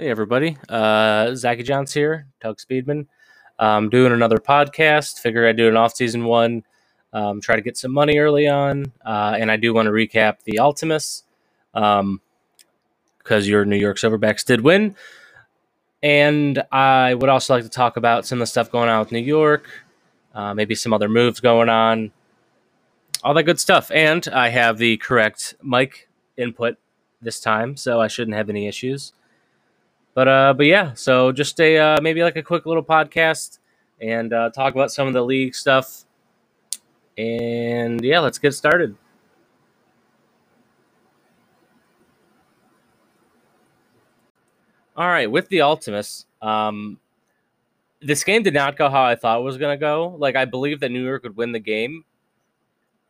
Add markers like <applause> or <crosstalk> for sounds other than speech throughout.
Hey, everybody. Uh, Zachy Johns here, Tugg Speedman. I'm doing another podcast. Figure I'd do an off season one, um, try to get some money early on. Uh, and I do want to recap the Ultimus because um, your New York Silverbacks did win. And I would also like to talk about some of the stuff going on with New York, uh, maybe some other moves going on, all that good stuff. And I have the correct mic input this time, so I shouldn't have any issues. But uh, but yeah, so just a uh, maybe like a quick little podcast and uh, talk about some of the league stuff. And yeah, let's get started. All right, with the Ultimus, um, this game did not go how I thought it was going to go. Like I believe that New York would win the game,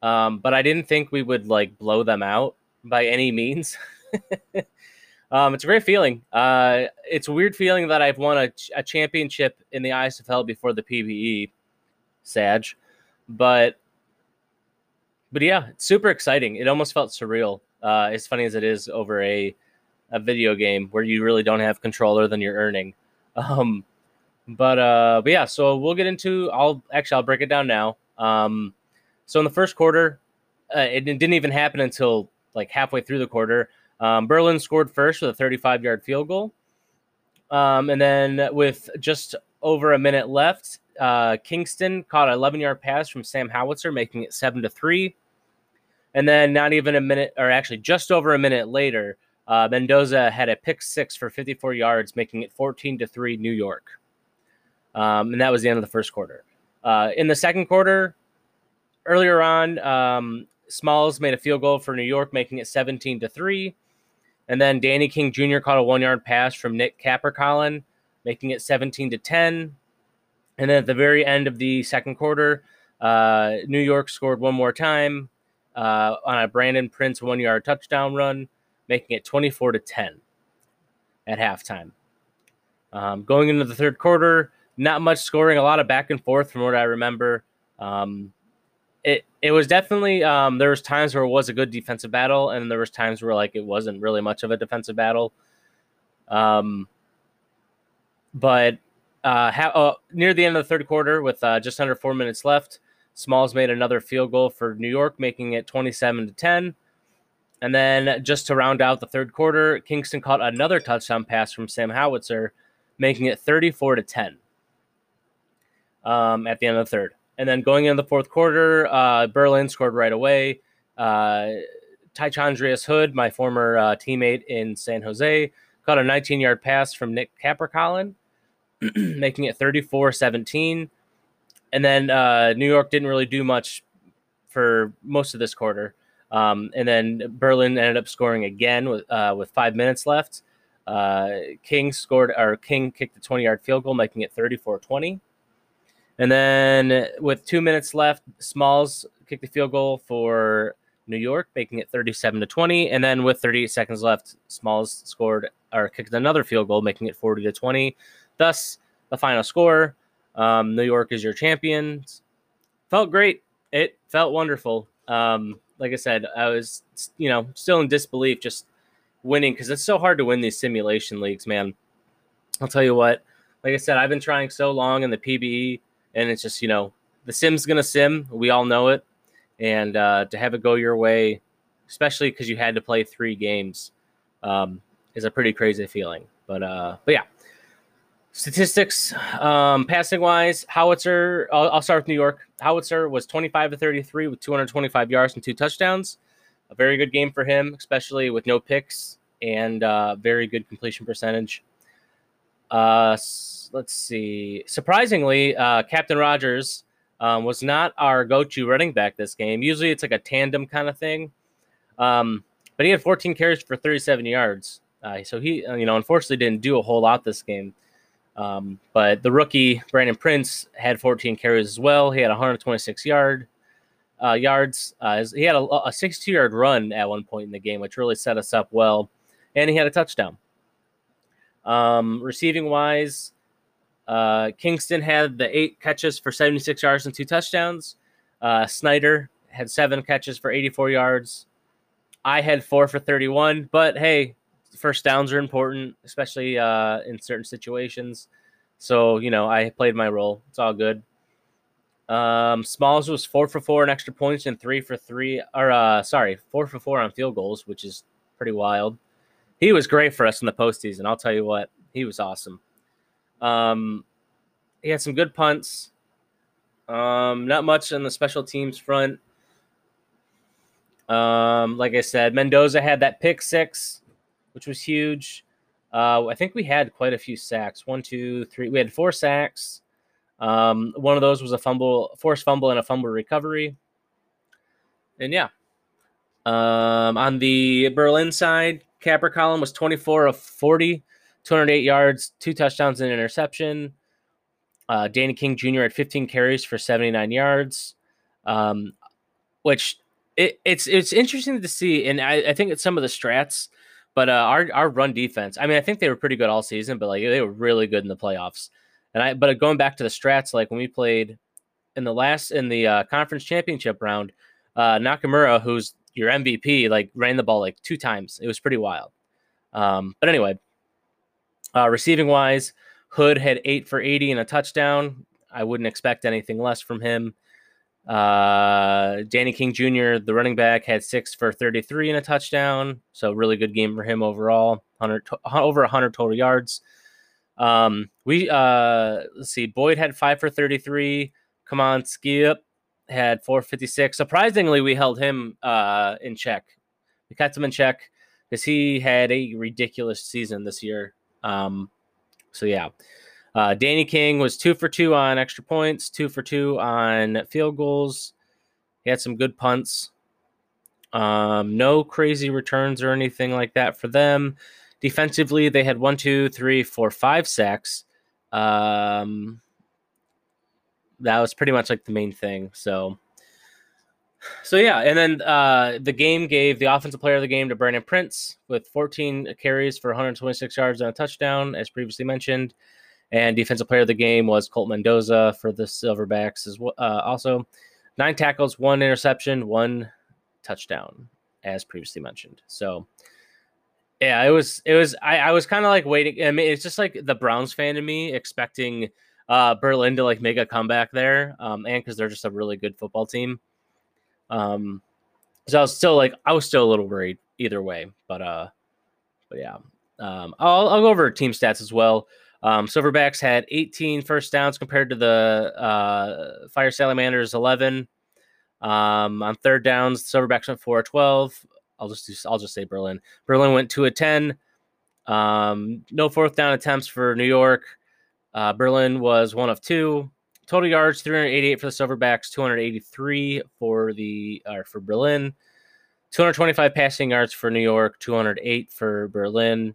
um, but I didn't think we would like blow them out by any means. <laughs> Um, it's a great feeling. Uh, it's a weird feeling that I've won a, a championship in the ISFL before the PBE, Sag, but but yeah, it's super exciting. It almost felt surreal. Uh, as funny as it is over a a video game where you really don't have control other than you're earning. <laughs> Um, but uh, but yeah, so we'll get into. I'll actually I'll break it down now. Um, so in the first quarter, uh, it didn't even happen until like halfway through the quarter. Um, Berlin scored first with a 35 yard field goal. Um, and then with just over a minute left, uh, Kingston caught an 11 yard pass from Sam Howitzer, making it 7 to 3. And then, not even a minute, or actually just over a minute later, uh, Mendoza had a pick six for 54 yards, making it 14 to 3 New York. Um, and that was the end of the first quarter. Uh, in the second quarter, earlier on, um, Smalls made a field goal for New York, making it 17 to 3. And then Danny King Jr. caught a one yard pass from Nick Capricolin, making it 17 to 10. And then at the very end of the second quarter, uh, New York scored one more time uh, on a Brandon Prince one yard touchdown run, making it 24 to 10 at halftime. Um, going into the third quarter, not much scoring, a lot of back and forth from what I remember. Um, it it was definitely um, there was times where it was a good defensive battle, and there was times where like it wasn't really much of a defensive battle. Um, but uh, ha- uh, near the end of the third quarter, with uh, just under four minutes left, Smalls made another field goal for New York, making it twenty-seven to ten. And then just to round out the third quarter, Kingston caught another touchdown pass from Sam Howitzer, making it thirty-four to ten. Um, at the end of the third. And then going into the fourth quarter, uh, Berlin scored right away. Uh, Andreas Hood, my former uh, teammate in San Jose, caught a 19 yard pass from Nick Capricolin, <clears throat> making it 34 17. And then uh, New York didn't really do much for most of this quarter. Um, and then Berlin ended up scoring again with uh, with five minutes left. Uh, King scored, or King kicked a 20 yard field goal, making it 34 20. And then with two minutes left, Smalls kicked the field goal for New York, making it 37 to 20. And then with 38 seconds left, Smalls scored or kicked another field goal, making it 40 to 20. Thus, the final score um, New York is your champions. Felt great. It felt wonderful. Um, like I said, I was, you know, still in disbelief just winning because it's so hard to win these simulation leagues, man. I'll tell you what, like I said, I've been trying so long in the PBE and it's just you know the sim's gonna sim. We all know it, and uh, to have it go your way, especially because you had to play three games, um, is a pretty crazy feeling. But uh, but yeah, statistics, um, passing wise, Howitzer. I'll, I'll start with New York. Howitzer was 25 to 33 with 225 yards and two touchdowns. A very good game for him, especially with no picks and uh, very good completion percentage. Uh, let's see. Surprisingly, uh, Captain Rogers um, was not our go-to running back this game. Usually, it's like a tandem kind of thing. Um, but he had 14 carries for 37 yards. Uh, so he, uh, you know, unfortunately didn't do a whole lot this game. Um, but the rookie Brandon Prince had 14 carries as well. He had 126 yard uh, yards. Uh, he had a, a 62 yard run at one point in the game, which really set us up well. And he had a touchdown. Um, receiving wise, uh, Kingston had the eight catches for 76 yards and two touchdowns. Uh, Snyder had seven catches for 84 yards. I had four for 31, but hey, first downs are important, especially uh, in certain situations. So you know, I played my role. It's all good. Um, Smalls was four for four on extra points and three for three, or uh, sorry, four for four on field goals, which is pretty wild. He was great for us in the postseason. I'll tell you what, he was awesome. Um, he had some good punts. Um, not much on the special teams front. Um, like I said, Mendoza had that pick six, which was huge. Uh, I think we had quite a few sacks. One, two, three. We had four sacks. Um, one of those was a fumble, forced fumble, and a fumble recovery. And yeah, um, on the Berlin side, Capper column was 24 of 40, 208 yards, two touchdowns, and interception. Uh, Danny King Jr. had 15 carries for 79 yards, um, which it, it's it's interesting to see, and I, I think it's some of the strats. But uh, our our run defense, I mean, I think they were pretty good all season, but like they were really good in the playoffs. And I, but going back to the strats, like when we played in the last in the uh, conference championship round, uh, Nakamura, who's your MVP, like ran the ball like two times. It was pretty wild. Um, but anyway, uh, receiving wise, Hood had eight for 80 and a touchdown. I wouldn't expect anything less from him. Uh, Danny King Jr., the running back, had six for 33 and a touchdown. So really good game for him overall. 100 over 100 total yards. Um, we uh, let's see. Boyd had five for 33. Come on, Skip had 456. Surprisingly, we held him uh, in check. We kept him in check because he had a ridiculous season this year. Um, so yeah, uh, Danny King was two for two on extra points, two for two on field goals. He had some good punts. Um, no crazy returns or anything like that for them. Defensively, they had one, two, three, four, five sacks. Um, that was pretty much like the main thing. So, so yeah, and then uh, the game gave the offensive player of the game to Brandon Prince with 14 carries for 126 yards and a touchdown, as previously mentioned. And defensive player of the game was Colt Mendoza for the Silverbacks as well. Uh, also, nine tackles, one interception, one touchdown, as previously mentioned. So, yeah, it was it was I, I was kind of like waiting. I mean, it's just like the Browns fan in me expecting uh, Berlin to like make a comeback there, um, and because they're just a really good football team. Um, so I was still like I was still a little worried either way, but uh, but yeah, um, I'll I'll go over team stats as well. Um, Silverbacks had 18 first downs compared to the uh, Fire Salamanders 11. Um, on third downs, Silverbacks went 4 12. I'll just do, I'll just say Berlin. Berlin went 2 of 10. Um, no fourth down attempts for New York. Uh, Berlin was one of two. Total yards 388 for the Silverbacks, 283 for the uh, for Berlin. 225 passing yards for New York, 208 for Berlin.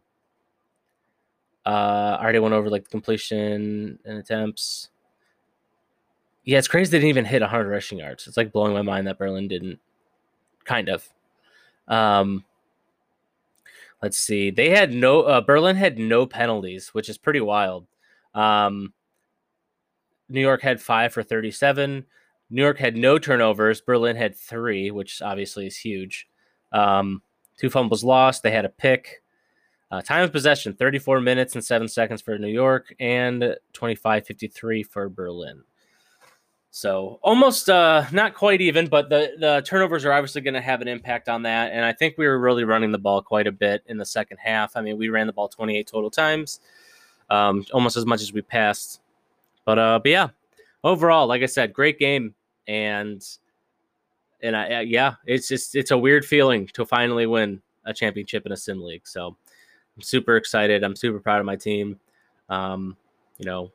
Uh, I already went over like completion and attempts. Yeah, it's crazy they didn't even hit 100 rushing yards. It's like blowing my mind that Berlin didn't. Kind of. Um, let's see. They had no. Uh, Berlin had no penalties, which is pretty wild. Um, New York had five for 37. New York had no turnovers. Berlin had three, which obviously is huge. Um, two fumbles lost. They had a pick. Uh, time of possession 34 minutes and seven seconds for New York and 25.53 for Berlin. So almost uh, not quite even, but the, the turnovers are obviously going to have an impact on that. And I think we were really running the ball quite a bit in the second half. I mean, we ran the ball 28 total times um, almost as much as we passed. But uh, but yeah, overall, like I said, great game, and and I, yeah, it's just it's a weird feeling to finally win a championship in a sim league. So I'm super excited. I'm super proud of my team. Um, you know,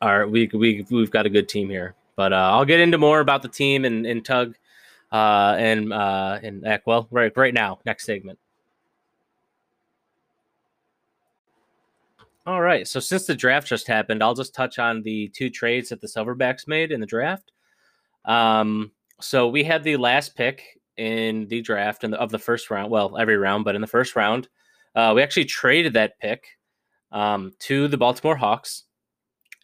our we we we've got a good team here. But uh, I'll get into more about the team and, and Tugg uh, and uh, and well right right now next segment. All right. So since the draft just happened, I'll just touch on the two trades that the Silverbacks made in the draft. Um, so we had the last pick in the draft and of the first round. Well, every round, but in the first round, uh, we actually traded that pick um, to the Baltimore Hawks.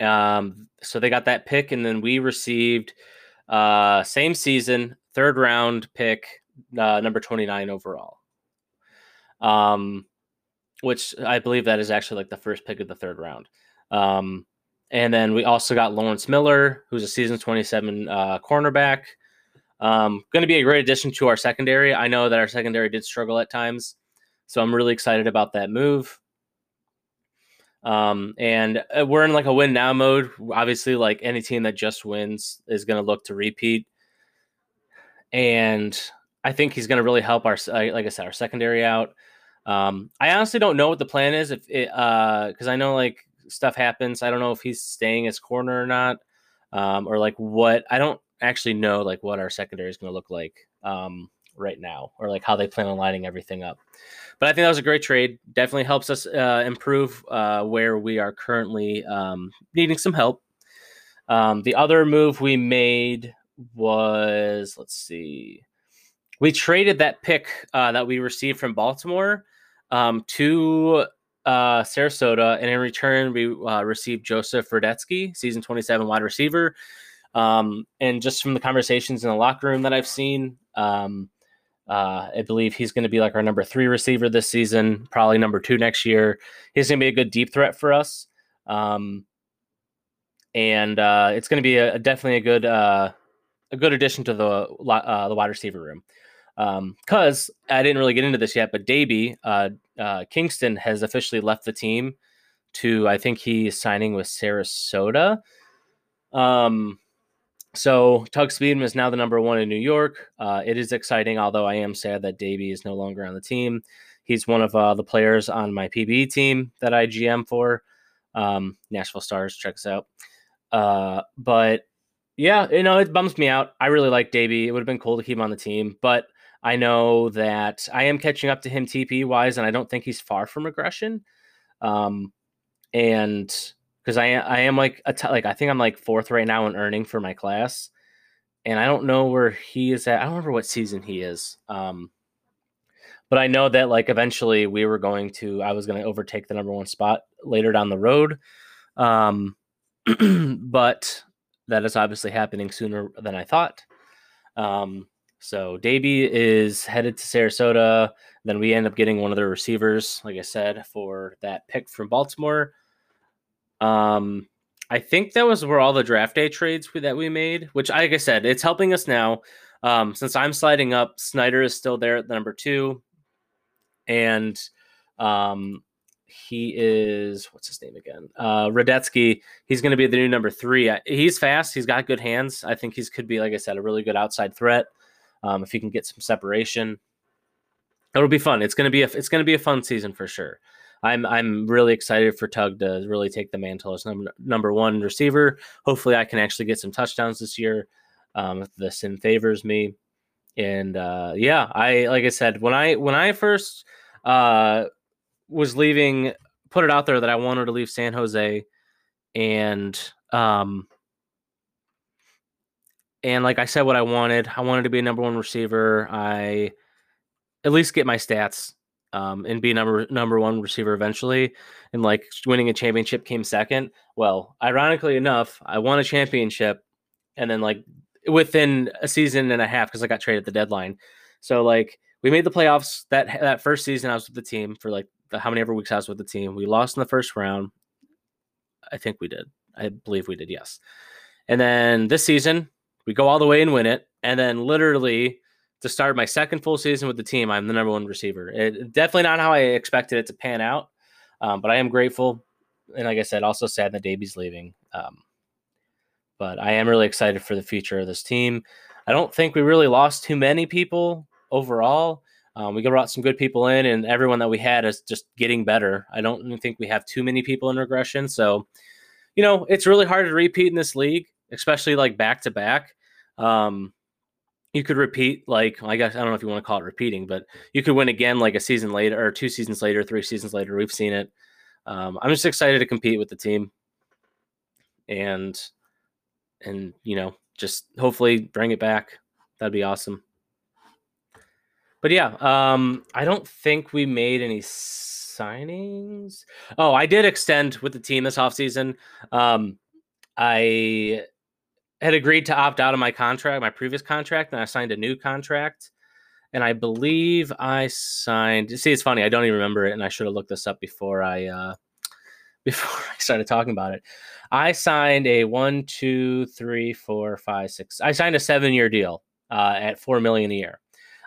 Um, so they got that pick, and then we received uh, same season third round pick, uh, number twenty nine overall. Um, which I believe that is actually like the first pick of the third round. Um, and then we also got Lawrence Miller, who's a season 27 uh, cornerback. Um, going to be a great addition to our secondary. I know that our secondary did struggle at times, so I'm really excited about that move. Um, and uh, we're in like a win now mode. Obviously, like any team that just wins is going to look to repeat. And I think he's going to really help our, like I said, our secondary out. Um, I honestly don't know what the plan is if it, uh, because I know like stuff happens. I don't know if he's staying as corner or not, um, or like what. I don't actually know like what our secondary is going to look like um, right now, or like how they plan on lining everything up. But I think that was a great trade. Definitely helps us uh, improve uh, where we are currently um, needing some help. Um, the other move we made was let's see, we traded that pick uh, that we received from Baltimore um, to uh, Sarasota, and in return, we uh, received Joseph Radetsky, season 27 wide receiver. Um, and just from the conversations in the locker room that I've seen, um, uh, I believe he's going to be like our number three receiver this season, probably number two next year. He's going to be a good deep threat for us. Um, and uh, it's going to be a, definitely a good uh, a good addition to the uh, the wide receiver room. Because um, I didn't really get into this yet, but Davy uh, uh, Kingston has officially left the team to I think he's signing with Sarasota. Um, so Tugg Speedman is now the number one in New York. Uh, it is exciting, although I am sad that Davy is no longer on the team. He's one of uh, the players on my PBE team that I GM for. Um, Nashville Stars, check us out. Uh, but yeah, you know, it bums me out. I really like Davy. It would have been cool to keep him on the team, but I know that I am catching up to him TP wise, and I don't think he's far from regression. Um, and because I I am like a t- like I think I'm like fourth right now in earning for my class, and I don't know where he is at. I don't remember what season he is. Um, but I know that like eventually we were going to I was going to overtake the number one spot later down the road. Um, <clears throat> but that is obviously happening sooner than I thought. Um, so Davy is headed to Sarasota. Then we end up getting one of the receivers, like I said, for that pick from Baltimore. Um, I think that was where all the draft day trades that we made, which, like I said, it's helping us now. Um, since I'm sliding up, Snyder is still there at the number two, and um, he is what's his name again? Uh, Radetsky. He's going to be the new number three. He's fast. He's got good hands. I think he's could be, like I said, a really good outside threat um, if he can get some separation. It'll be fun. It's gonna be a it's gonna be a fun season for sure. I'm I'm really excited for Tugg to really take the mantle as number number one receiver. Hopefully, I can actually get some touchdowns this year um, if the sim favors me. And uh, yeah, I like I said when I when I first uh, was leaving, put it out there that I wanted to leave San Jose, and um, and like I said, what I wanted, I wanted to be a number one receiver. I at least get my stats um, and be number number one receiver eventually. And like winning a championship came second. Well, ironically enough, I won a championship, and then like within a season and a half because I got traded at the deadline. So like we made the playoffs that that first season. I was with the team for like the, how many ever weeks I was with the team. We lost in the first round. I think we did. I believe we did. Yes. And then this season, we go all the way and win it. And then literally to start my second full season with the team, I'm the number one receiver. It, definitely not how I expected it to pan out, um, but I am grateful. And like I said, also sad that Davy's leaving. Um, but I am really excited for the future of this team. I don't think we really lost too many people overall. Um, we brought some good people in, and everyone that we had is just getting better. I don't think we have too many people in regression. So, you know, it's really hard to repeat in this league especially like back to back. Um, you could repeat like I guess I don't know if you want to call it repeating, but you could win again like a season later or two seasons later, three seasons later. We've seen it. Um, I'm just excited to compete with the team, and and you know just hopefully bring it back. That'd be awesome. But yeah, um, I don't think we made any signings. Oh, I did extend with the team this offseason. Um, I had agreed to opt out of my contract, my previous contract, and I signed a new contract. and I believe I signed. See, it's funny. I don't even remember it, and I should have looked this up before I uh, <laughs> before I started talking about it. I signed a one, two, three, four, five, six. I signed a seven-year deal uh, at four million a year.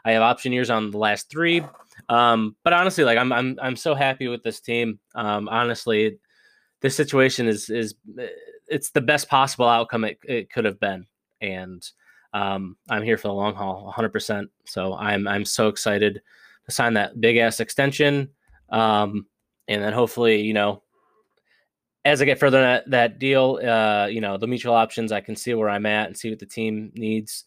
I have option years on the last three, um, but honestly, like I'm, I'm, I'm so happy with this team. Um, honestly, this situation is is it's the best possible outcome it, it could have been, and um, I'm here for the long haul, 100%. So I'm I'm so excited to sign that big ass extension, um, and then hopefully, you know, as I get further that, that deal, uh, you know, the mutual options, I can see where I'm at and see what the team needs.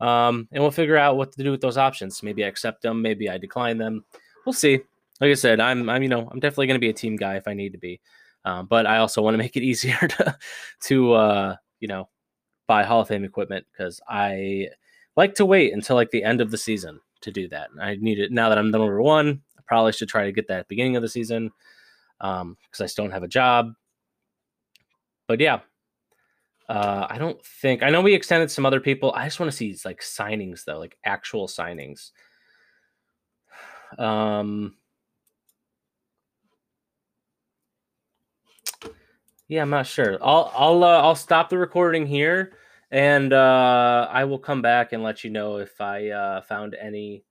Um, and we'll figure out what to do with those options. Maybe I accept them, maybe I decline them. We'll see. Like I said, I'm, I'm, you know, I'm definitely going to be a team guy if I need to be. Um, but I also want to make it <laughs> easier to, to, uh, you know, buy Hall of Fame equipment because I like to wait until like the end of the season to do that. I need it now that I'm the number one. I probably should try to get that at the beginning of the season because um, I still don't have a job but yeah, uh, I don't think I know we extended some other people. I just want to see like signings though, like actual signings. <sighs> Um, yeah, I'm not sure. I'll I'll uh, I'll stop the recording here, and uh, I will come back and let you know if I uh, found any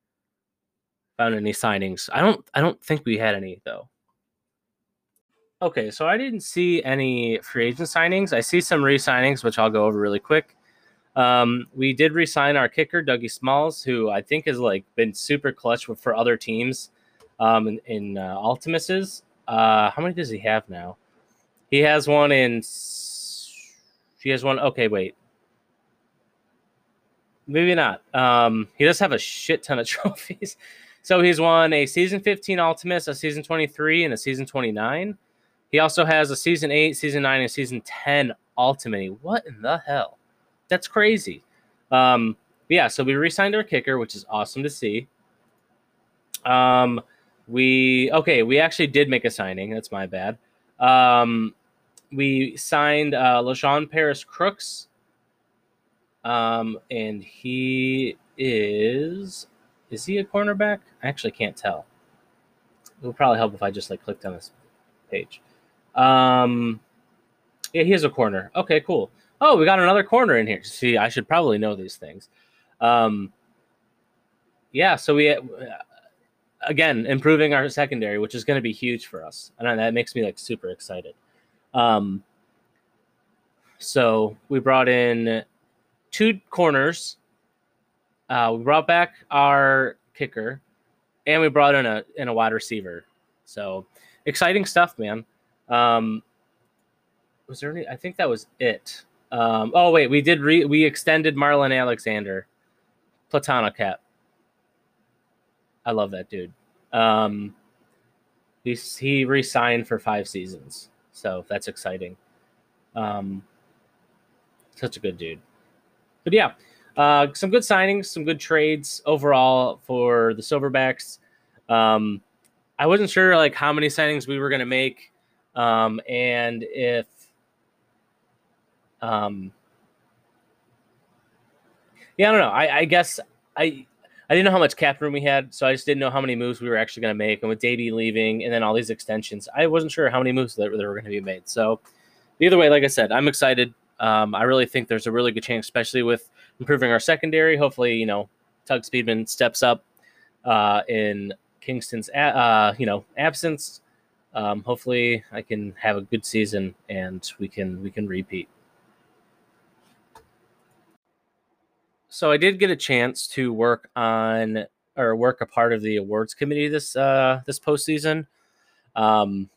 found any signings. I don't I don't think we had any though. Okay, so I didn't see any free agent signings. I see some re-signings, which I'll go over really quick. Um, we did re-sign our kicker, Dougie Smalls, who I think has like been super clutch for other teams um, in, in uh, Ultimuses. Uh, how many does he have now? He has one in. He has one. Okay, wait. Maybe not. Um, he does have a shit ton of <laughs> trophies. So he's won a season 15 Ultimus, a season 23, and a season 29. He also has a season eight, season nine, and season ten ultimate. What in the hell? That's crazy. Um, yeah, so we re-signed our kicker, which is awesome to see. Um, we okay, we actually did make a signing. That's my bad. Um, we signed uh, LaJon Paris Crooks, um, and he is is he a cornerback? I actually can't tell. It would probably help if I just like clicked on this page. Um, yeah, he has a corner. Okay, cool. Oh, we got another corner in here. See, I should probably know these things. Um, yeah, so we uh, again improving our secondary, which is going to be huge for us, and that makes me like super excited. Um, so we brought in two corners. Uh, we brought back our kicker, and we brought in a in a wide receiver. So exciting stuff, man. Um, was there any? I think that was it. Um, oh wait, we did re we extended Marlon Alexander, Platana cap. I love that dude. Um, he he re-signed for five seasons, so that's exciting. Um, such a good dude. But yeah, uh, some good signings, some good trades overall for the Silverbacks. Um, I wasn't sure like how many signings we were going to make um, and if um, yeah, I don't know. I, I guess I I didn't know how much cap room we had, so I just didn't know how many moves we were actually going to make. And with Davy leaving, and then all these extensions, I wasn't sure how many moves that, were going to be made. So either way, like I said, I'm excited. Um, I really think there's a really good chance, especially with improving our secondary. Hopefully, you know, Tugg Speedman steps up uh, in Kingston's uh, you know absence um, hopefully I can have a good season and we can we can repeat. So I did get a chance to work on or work a part of the awards committee this uh, this postseason. Um,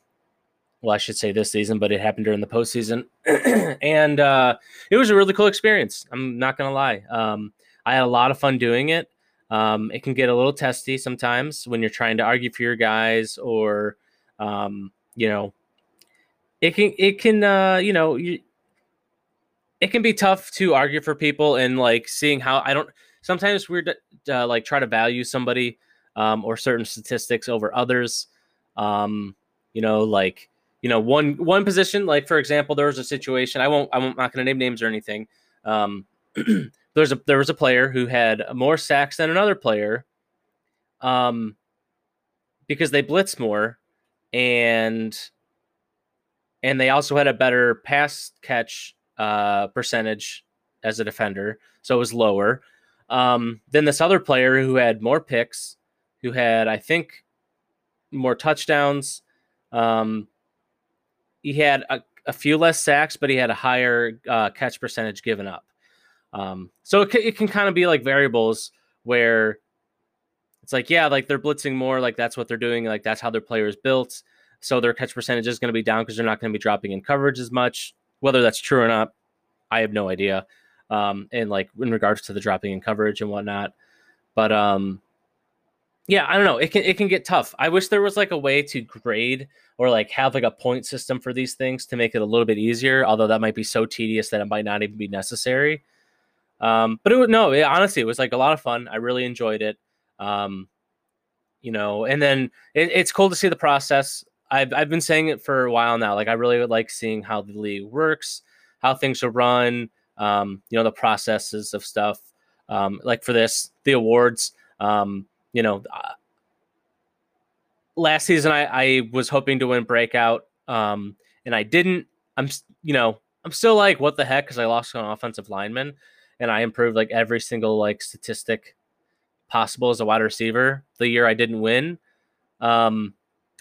well, I should say this season, but it happened during the postseason, <clears throat> and uh, it was a really cool experience. I'm not gonna lie. Um, I had a lot of fun doing it. Um, it can get a little testy sometimes when you're trying to argue for your guys or um, you know, it can it can uh, you know you, it can be tough to argue for people and like seeing how I don't. Sometimes we're uh, like try to value somebody um, or certain statistics over others. Um, you know, like you know one one position. Like for example, there was a situation. I won't. I'm not going to name names or anything. Um, <clears throat> there's a there was a player who had more sacks than another player um, because they blitz more and and they also had a better pass catch uh, percentage as a defender, so it was lower. Um, then this other player who had more picks, who had I think more touchdowns. Um, he had a, a few less sacks, but he had a higher uh, catch percentage given up. Um, so it, it can kind of be like variables where it's like, yeah, like they're blitzing more, like that's what they're doing, like that's how their player is built. So their catch percentage is going to be down because they're not going to be dropping in coverage as much. Whether that's true or not, I have no idea. Um, and like in regards to the dropping in coverage and whatnot, but um, yeah, I don't know. It can it can get tough. I wish there was like a way to grade or like have like a point system for these things to make it a little bit easier. Although that might be so tedious that it might not even be necessary. Um, but it was no, it, honestly, it was like a lot of fun. I really enjoyed it. Um, you know, and then it, it's cool to see the process. I've I've been saying it for a while now. Like I really would like seeing how the league works, how things are run. Um, you know, the processes of stuff. Um, like for this, the awards. Um, you know, uh, last season I, I was hoping to win breakout, um, and I didn't. I'm, you know, I'm still like, what the heck? Because I lost an offensive lineman, and I improved like every single like statistic possible as a wide receiver. The year I didn't win, um,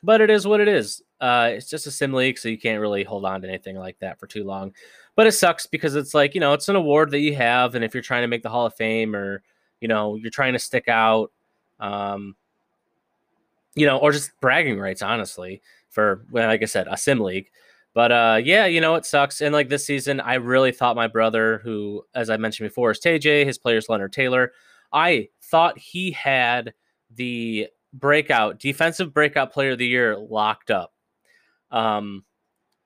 but it is what it is. Uh, it's just a sim league, so you can't really hold on to anything like that for too long. But it sucks because it's like you know it's an award that you have, and if you're trying to make the Hall of Fame or you know you're trying to stick out um, you know, or just bragging rights, honestly, for well, like I said, a sim league. But uh, yeah, you know, it sucks. And like this season, I really thought my brother, who, as I mentioned before, is TJ, his player's Leonard Taylor. I thought he had the breakout, defensive breakout player of the year locked up. Um,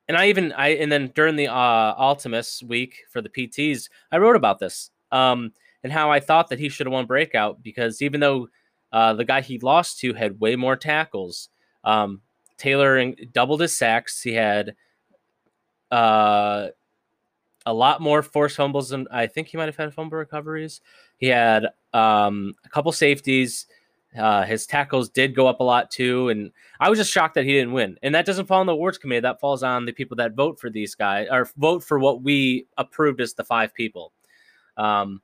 and I even I and then during the uh Ultimus week for the PTs, I wrote about this. Um, and how I thought that he should have won breakout because even though uh, the guy he lost to had way more tackles. Um, Taylor doubled his sacks. He had uh, a lot more forced fumbles than I think he might have had fumble recoveries. He had um, a couple safeties. Uh, his tackles did go up a lot too, and I was just shocked that he didn't win. And that doesn't fall on the awards committee; that falls on the people that vote for these guys or vote for what we approved as the five people. Um,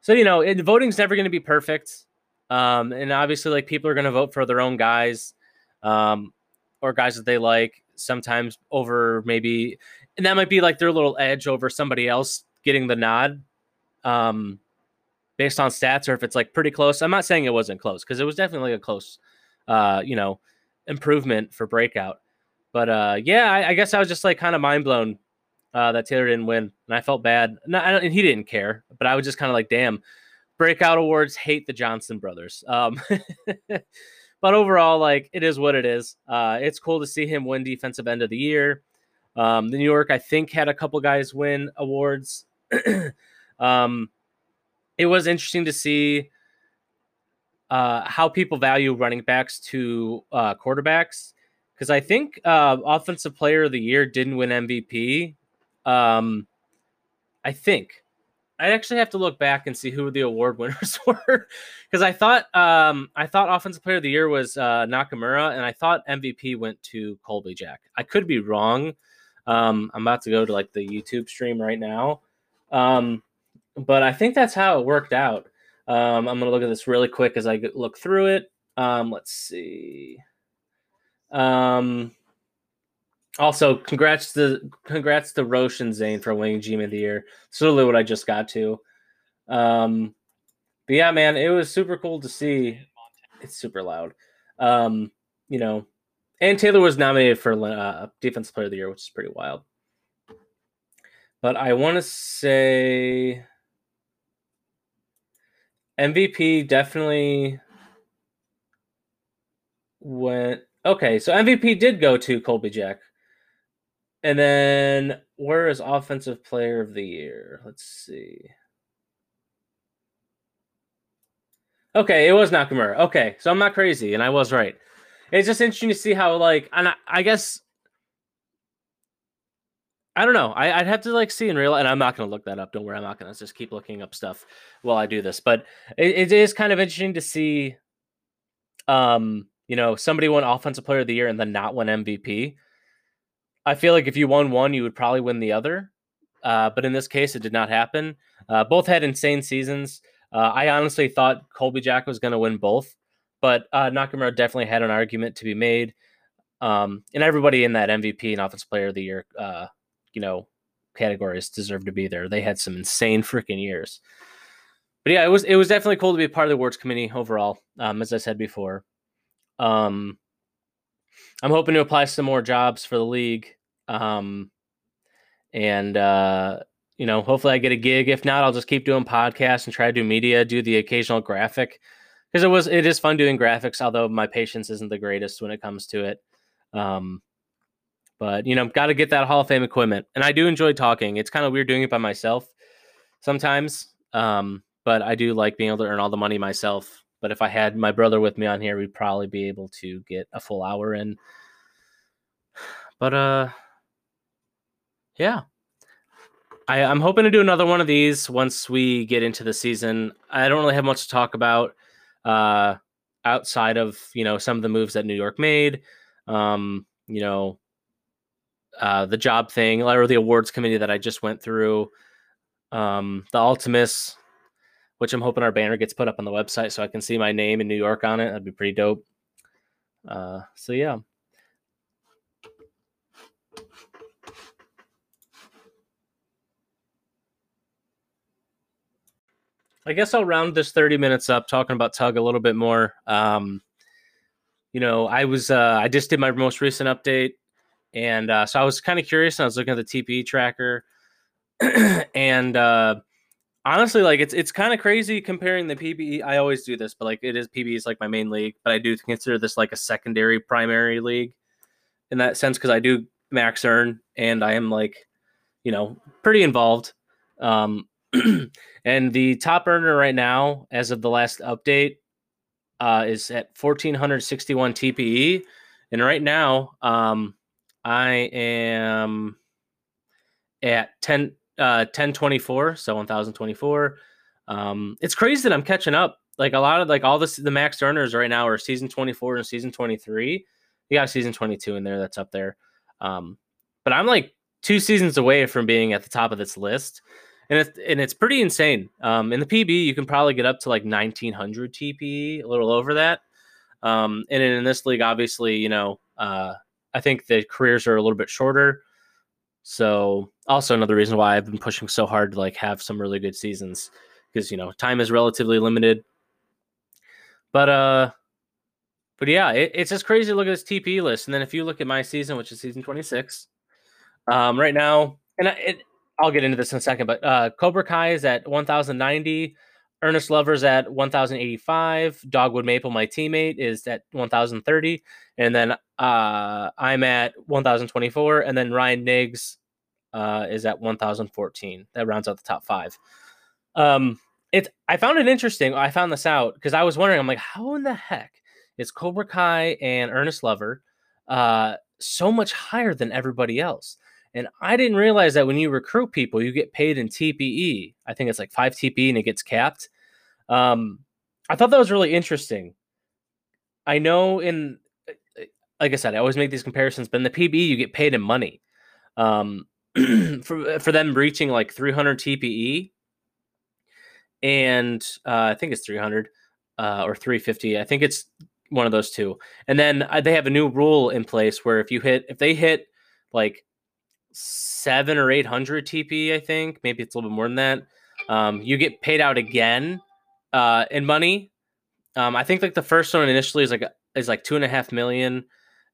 so you know, it, voting's never going to be perfect. Um, and obviously, like people are going to vote for their own guys, um, or guys that they like. Sometimes over maybe, and that might be like their little edge over somebody else getting the nod, um, based on stats, or if it's like pretty close. I'm not saying it wasn't close because it was definitely a close, uh, you know, improvement for breakout. But uh, yeah, I, I guess I was just like kind of mind blown uh, that Taylor didn't win, and I felt bad. No, and he didn't care, but I was just kind of like, damn breakout awards hate the Johnson brothers. Um, <laughs> but overall, like it is what it is. Uh, it's cool to see him win defensive end of the year. Um, the New York, I think, had a couple guys win awards. <clears throat> um, it was interesting to see uh, how people value running backs to uh, quarterbacks because I think uh, offensive player of the year didn't win MVP. Um, I think I actually have to look back and see who the award <laughs> winners were because I thought um, I thought offensive player of the year was uh, Nakamura and I thought MVP went to Colby Jack. I could be wrong. Um, I'm about to go to like the YouTube stream right now, um, but I think that's how it worked out. Um, I'm gonna look at this really quick as I look through it. Um, let's see. Um, also, congrats to congrats to Roche and Zane for winning Team of the Year. That's literally what I just got to. Um, but yeah, man, it was super cool to see. It's super loud. Um, you know, and Taylor was nominated for uh, Defensive Player of the Year, which is pretty wild. But I want to say MVP definitely went. Okay, so MVP did go to Colby Jack. And then where is offensive player of the year? Let's see. Okay, it was Nakamura. Okay, so I'm not crazy, and I was right. It's just interesting to see how, like, and I, I guess I don't know. I, would have to like see in real, and I'm not going to look that up. Don't worry, I'm not going to just keep looking up stuff while I do this. But it, it is kind of interesting to see um, you know, somebody won Offensive Player of the Year and then not won MVP. I feel like if you won one, you would probably win the other. Uh, but in this case, it did not happen. Uh, both had insane seasons. Uh, I honestly thought Colby Jack was going to win both, but uh, Nakamura definitely had an argument to be made. Um, and everybody in that MVP and Offensive Player of the Year, uh, you know, categories deserve to be there. They had some insane freaking years. But yeah, it was it was definitely cool to be a part of the awards committee overall. Um, as I said before, um, I'm hoping to apply some more jobs for the league. Um, and uh, you know, hopefully I get a gig. If not, I'll just keep doing podcasts and try to do media, do the occasional graphic because it was it is fun doing graphics. Although my patience isn't the greatest when it comes to it. Um, but you know, got to get that Hall of Fame equipment, and I do enjoy talking. It's kind of weird doing it by myself sometimes, um, but I do like being able to earn all the money myself. But if I had my brother with me on here, we'd probably be able to get a full hour in. <sighs> But uh, yeah. I, I'm hoping to do another one of these once we get into the season. I don't really have much to talk about uh, outside of you know some of the moves that New York made. Um, you know, uh, the job thing or the awards committee that I just went through. Um, the Ultimus, which I'm hoping our banner gets put up on the website so I can see my name in New York on it. That'd be pretty dope. Uh, so yeah. I guess I'll round this 30 minutes up talking about Tugg a little bit more. Um, you know, I was uh, I just did my most recent update, and uh, so I was kind of curious. And I was looking at the TPE tracker, <clears throat> and uh, honestly, like it's it's kind of crazy comparing the PBE. I always do this, but like it is PBE is like my main league, but I do consider this like a secondary primary league in that sense because I do max earn and I am like, you know, pretty involved. Um, <clears throat> and the top earner right now, as of the last update, uh, is at 1461 TPE. And right now, um, I am at 10, uh, 1024, so 1024. Um, it's crazy that I'm catching up. Like a lot of like all this, the max earners right now are season 24 and season 23. You got season 22 in there that's up there. Um, but I'm like two seasons away from being at the top of this list and it's and it's pretty insane. Um, in the PB, you can probably get up to like 1900 TP, a little over that. Um, and in this league, obviously, you know, uh, I think the careers are a little bit shorter. So also another reason why I've been pushing so hard to like have some really good seasons because you know time is relatively limited. But uh, but yeah, it, it's just crazy to look at this TP list. And then if you look at my season, which is season 26, um, right now, and I, it, I'll get into this in a second, but uh, Cobra Kai is at 1,090. Ernest Lover's at 1,085. Dogwood Maple, my teammate, is at 1,030. And then uh, I'm at 1,024. And then Ryan Niggs uh, is at 1,014. That rounds out the top five. Um, it, I found it interesting. I found this out because I was wondering, I'm like, how in the heck is Cobra Kai and Ernest Lover uh, so much higher than everybody else? And I didn't realize that when you recruit people, you get paid in TPE. I think it's like five TPE and it gets capped. Um, I thought that was really interesting. I know in, uh, uh, like I said, I always make these comparisons, but in the PBE, you get paid in money. Um, <clears throat> for for them reaching like 300 TPE, and uh, I think it's 300 uh, or 350. I think it's one of those two. And then uh, they have a new rule in place where if you hit, if they hit like seven or eight hundred TP, I think. Maybe it's a little bit more than that. Um, you get paid out again uh, in money. Um, I think like the first one initially is like is like two and a half million,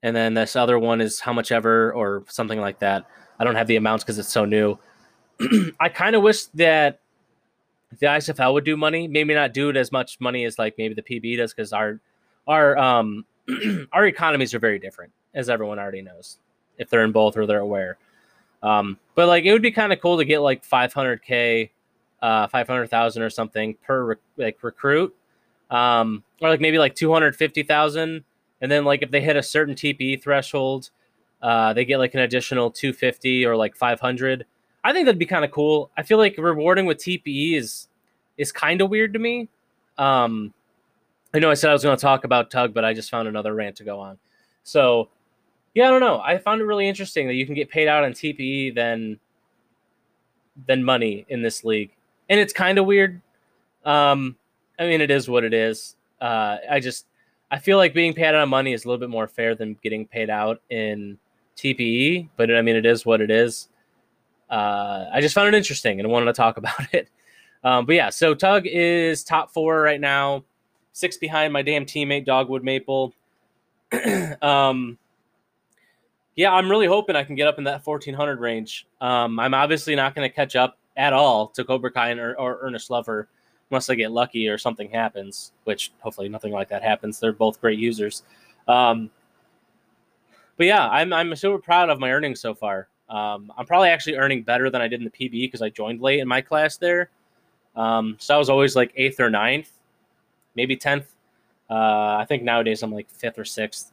and then this other one is how much ever or something like that. I don't have the amounts because it's so new. <clears throat> I kind of wish that the ISFL would do money. Maybe not do it as much money as like maybe the PB does because our our um <clears throat> our economies are very different, as everyone already knows, if they're in both or they're aware. Um, but like it would be kind of cool to get like 500k, uh, 500,000 or something per like recruit, um, or like maybe like 250,000, and then like if they hit a certain TPE threshold, uh, they get like an additional 250 or like 500. I think that'd be kind of cool. I feel like rewarding with TPE is is kind of weird to me. Um, I know I said I was going to talk about Tug, but I just found another rant to go on. So, yeah, I don't know. I found it really interesting that you can get paid out on TPE than than money in this league, and it's kind of weird. Um, I mean, it is what it is. Uh, I just I feel like being paid out on money is a little bit more fair than getting paid out in TPE, but I mean, it is what it is. Uh, I just found it interesting and wanted to talk <laughs> about it. Um, but yeah, so Tugg is top four right now, six behind my damn teammate Dogwood Maple. <clears throat> um, yeah, I'm really hoping I can get up in that 1400 range. Um, I'm obviously not going to catch up at all to Cobra Kai or, or Earnest Lover unless I get lucky or something happens, which hopefully nothing like that happens. They're both great users. Um, but yeah, I'm, I'm super proud of my earnings so far. Um, I'm probably actually earning better than I did in the PB because I joined late in my class there. Um, so I was always like eighth or ninth, maybe tenth. Uh, I think nowadays I'm like fifth or sixth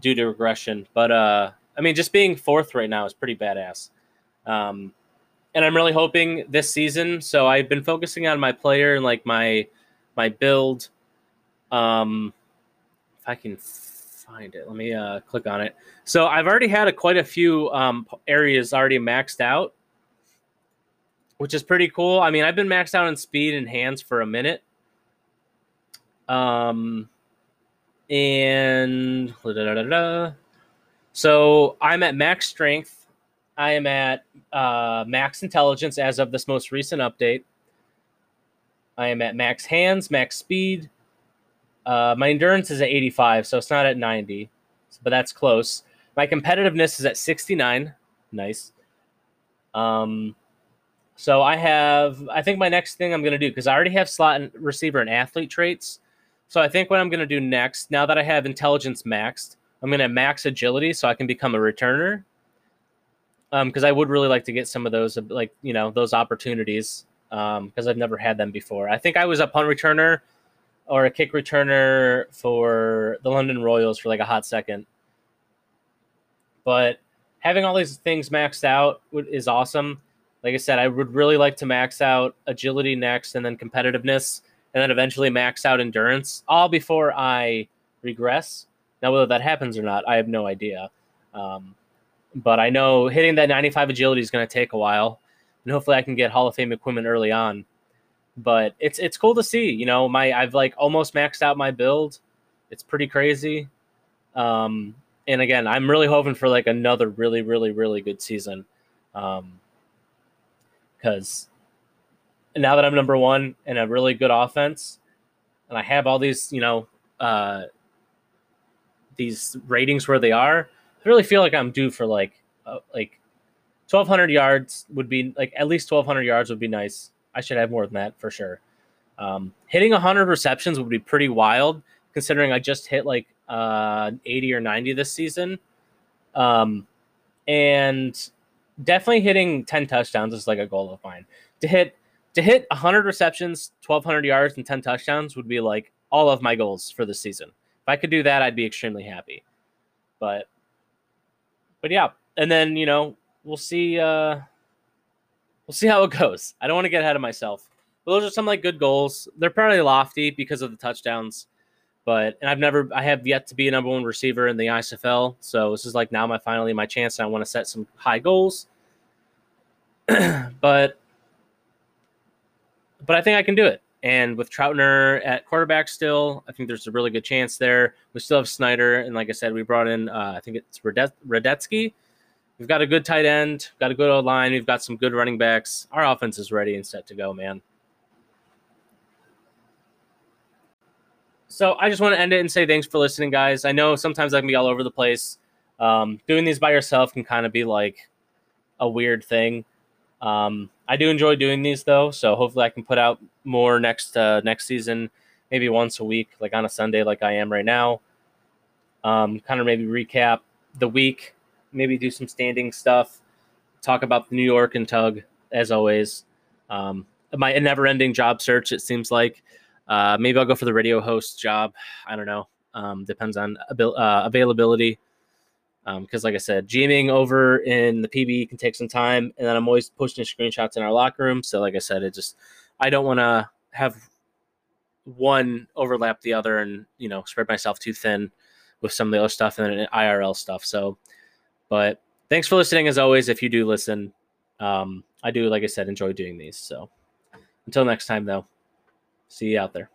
due to regression. But uh, I mean, just being fourth right now is pretty badass. Um, and I'm really hoping this season. So I've been focusing on my player and like my my build. Um, if I can find it, let me uh, click on it. So I've already had a, quite a few um, areas already maxed out which is pretty cool. I mean, I've been maxed out in speed and hands for a minute. Um, and so I'm at max strength. I am at uh, max intelligence as of this most recent update. I am at max hands, max speed. Uh, my endurance is at 85, so it's not at 90, but that's close. My competitiveness is at 69. Nice. Um, so I have, I think my next thing I'm going to do, because I already have slot and receiver and athlete traits. So I think what I'm going to do next, now that I have intelligence maxed, I'm going to max agility so I can become a returner. Because um, I would really like to get some of those, like, you know, those opportunities because um, I've never had them before. I think I was a punt returner or a kick returner for the London Royals for like a hot second. But having all these things maxed out is awesome like I said, I would really like to max out agility next and then competitiveness and then eventually max out endurance all before I regress. Now, whether that happens or not, I have no idea. Um, but I know hitting that 95 agility is going to take a while, and hopefully I can get Hall of Fame equipment early on. But it's it's cool to see. You know, my I've like almost maxed out my build. It's pretty crazy. Um, and again, I'm really hoping for like another really, really, really good season. Um, because now that I'm number one and a really good offense, and I have all these, you know, uh, these ratings where they are, I really feel like I'm due for like, uh, like 1,200 yards would be like at least 1,200 yards would be nice. I should have more than that for sure. Um, hitting 100 receptions would be pretty wild, considering I just hit like uh, 80 or 90 this season. Um, and definitely hitting 10 touchdowns is like a goal of mine. To hit to hit 100 receptions, 1200 yards and 10 touchdowns would be like all of my goals for the season. If I could do that, I'd be extremely happy. But but yeah, and then, you know, we'll see uh we'll see how it goes. I don't want to get ahead of myself. But those are some like good goals. They're probably lofty because of the touchdowns. But and I've never I have yet to be a number one receiver in the ISFL. So this is like now my finally my chance and I want to set some high goals. <clears throat> but but I think I can do it. And with Troutner at quarterback still, I think there's a really good chance there. We still have Snyder, and like I said, we brought in uh, I think it's Radetsky. We've got a good tight end, got a good old line, we've got some good running backs. Our offense is ready and set to go, man. So I just want to end it and say thanks for listening, guys. I know sometimes I can be all over the place. Um, doing these by yourself can kind of be like a weird thing. Um, I do enjoy doing these though, so hopefully I can put out more next uh, next season, maybe once a week, like on a Sunday, like I am right now. Um, kind of maybe recap the week, maybe do some standing stuff, talk about the New York and Tugg as always. Um, my never-ending job search. It seems like. Uh, maybe I'll go for the radio host job. I don't know. Um, depends on abil- uh, availability. Because, um, like I said, GMing over in the PB can take some time, and then I'm always posting screenshots in our locker room. So, like I said, it just I don't want to have one overlap the other and you know spread myself too thin with some of the other stuff and then IRL stuff. So, but thanks for listening as always. If you do listen, um, I do like I said enjoy doing these. So until next time though, see you out there.